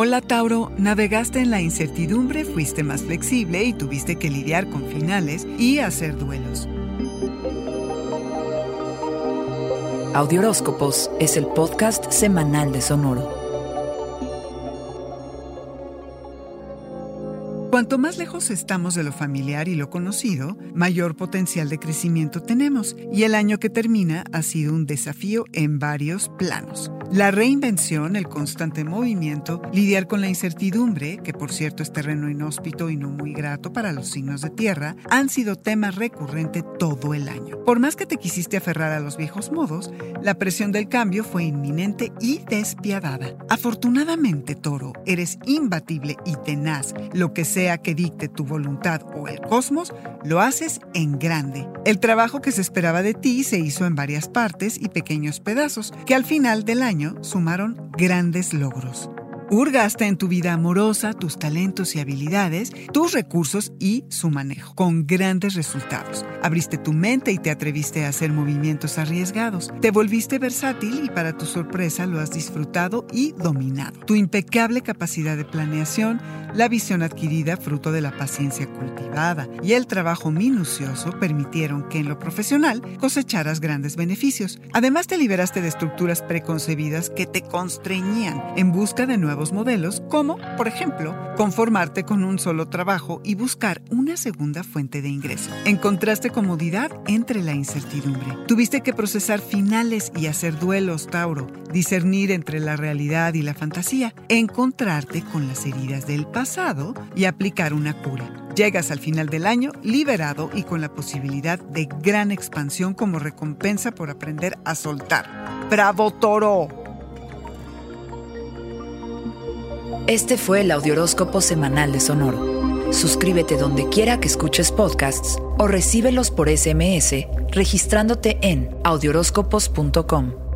Hola Tauro, navegaste en la incertidumbre, fuiste más flexible y tuviste que lidiar con finales y hacer duelos. Audioróscopos es el podcast semanal de Sonoro. Cuanto más lejos estamos de lo familiar y lo conocido, mayor potencial de crecimiento tenemos, y el año que termina ha sido un desafío en varios planos. La reinvención, el constante movimiento, lidiar con la incertidumbre, que por cierto es terreno inhóspito y no muy grato para los signos de tierra, han sido temas recurrentes todo el año. Por más que te quisiste aferrar a los viejos modos, la presión del cambio fue inminente y despiadada. Afortunadamente, Toro, eres imbatible y tenaz, lo que sea sea que dicte tu voluntad o el cosmos, lo haces en grande. El trabajo que se esperaba de ti se hizo en varias partes y pequeños pedazos, que al final del año sumaron grandes logros. Hurgaste en tu vida amorosa tus talentos y habilidades, tus recursos y su manejo, con grandes resultados. Abriste tu mente y te atreviste a hacer movimientos arriesgados. Te volviste versátil y para tu sorpresa lo has disfrutado y dominado. Tu impecable capacidad de planeación, la visión adquirida fruto de la paciencia cultivada y el trabajo minucioso permitieron que en lo profesional cosecharas grandes beneficios. Además te liberaste de estructuras preconcebidas que te constreñían en busca de nuevos modelos, como, por ejemplo, conformarte con un solo trabajo y buscar una segunda fuente de ingreso. Encontraste comodidad entre la incertidumbre. Tuviste que procesar finales y hacer duelos, Tauro, discernir entre la realidad y la fantasía, encontrarte con las heridas del pasado y aplicar una cura. Llegas al final del año liberado y con la posibilidad de gran expansión como recompensa por aprender a soltar. ¡Bravo, Toro! Este fue el Audioróscopo Semanal de Sonoro. Suscríbete donde quiera que escuches podcasts o recíbelos por SMS registrándote en audioróscopos.com.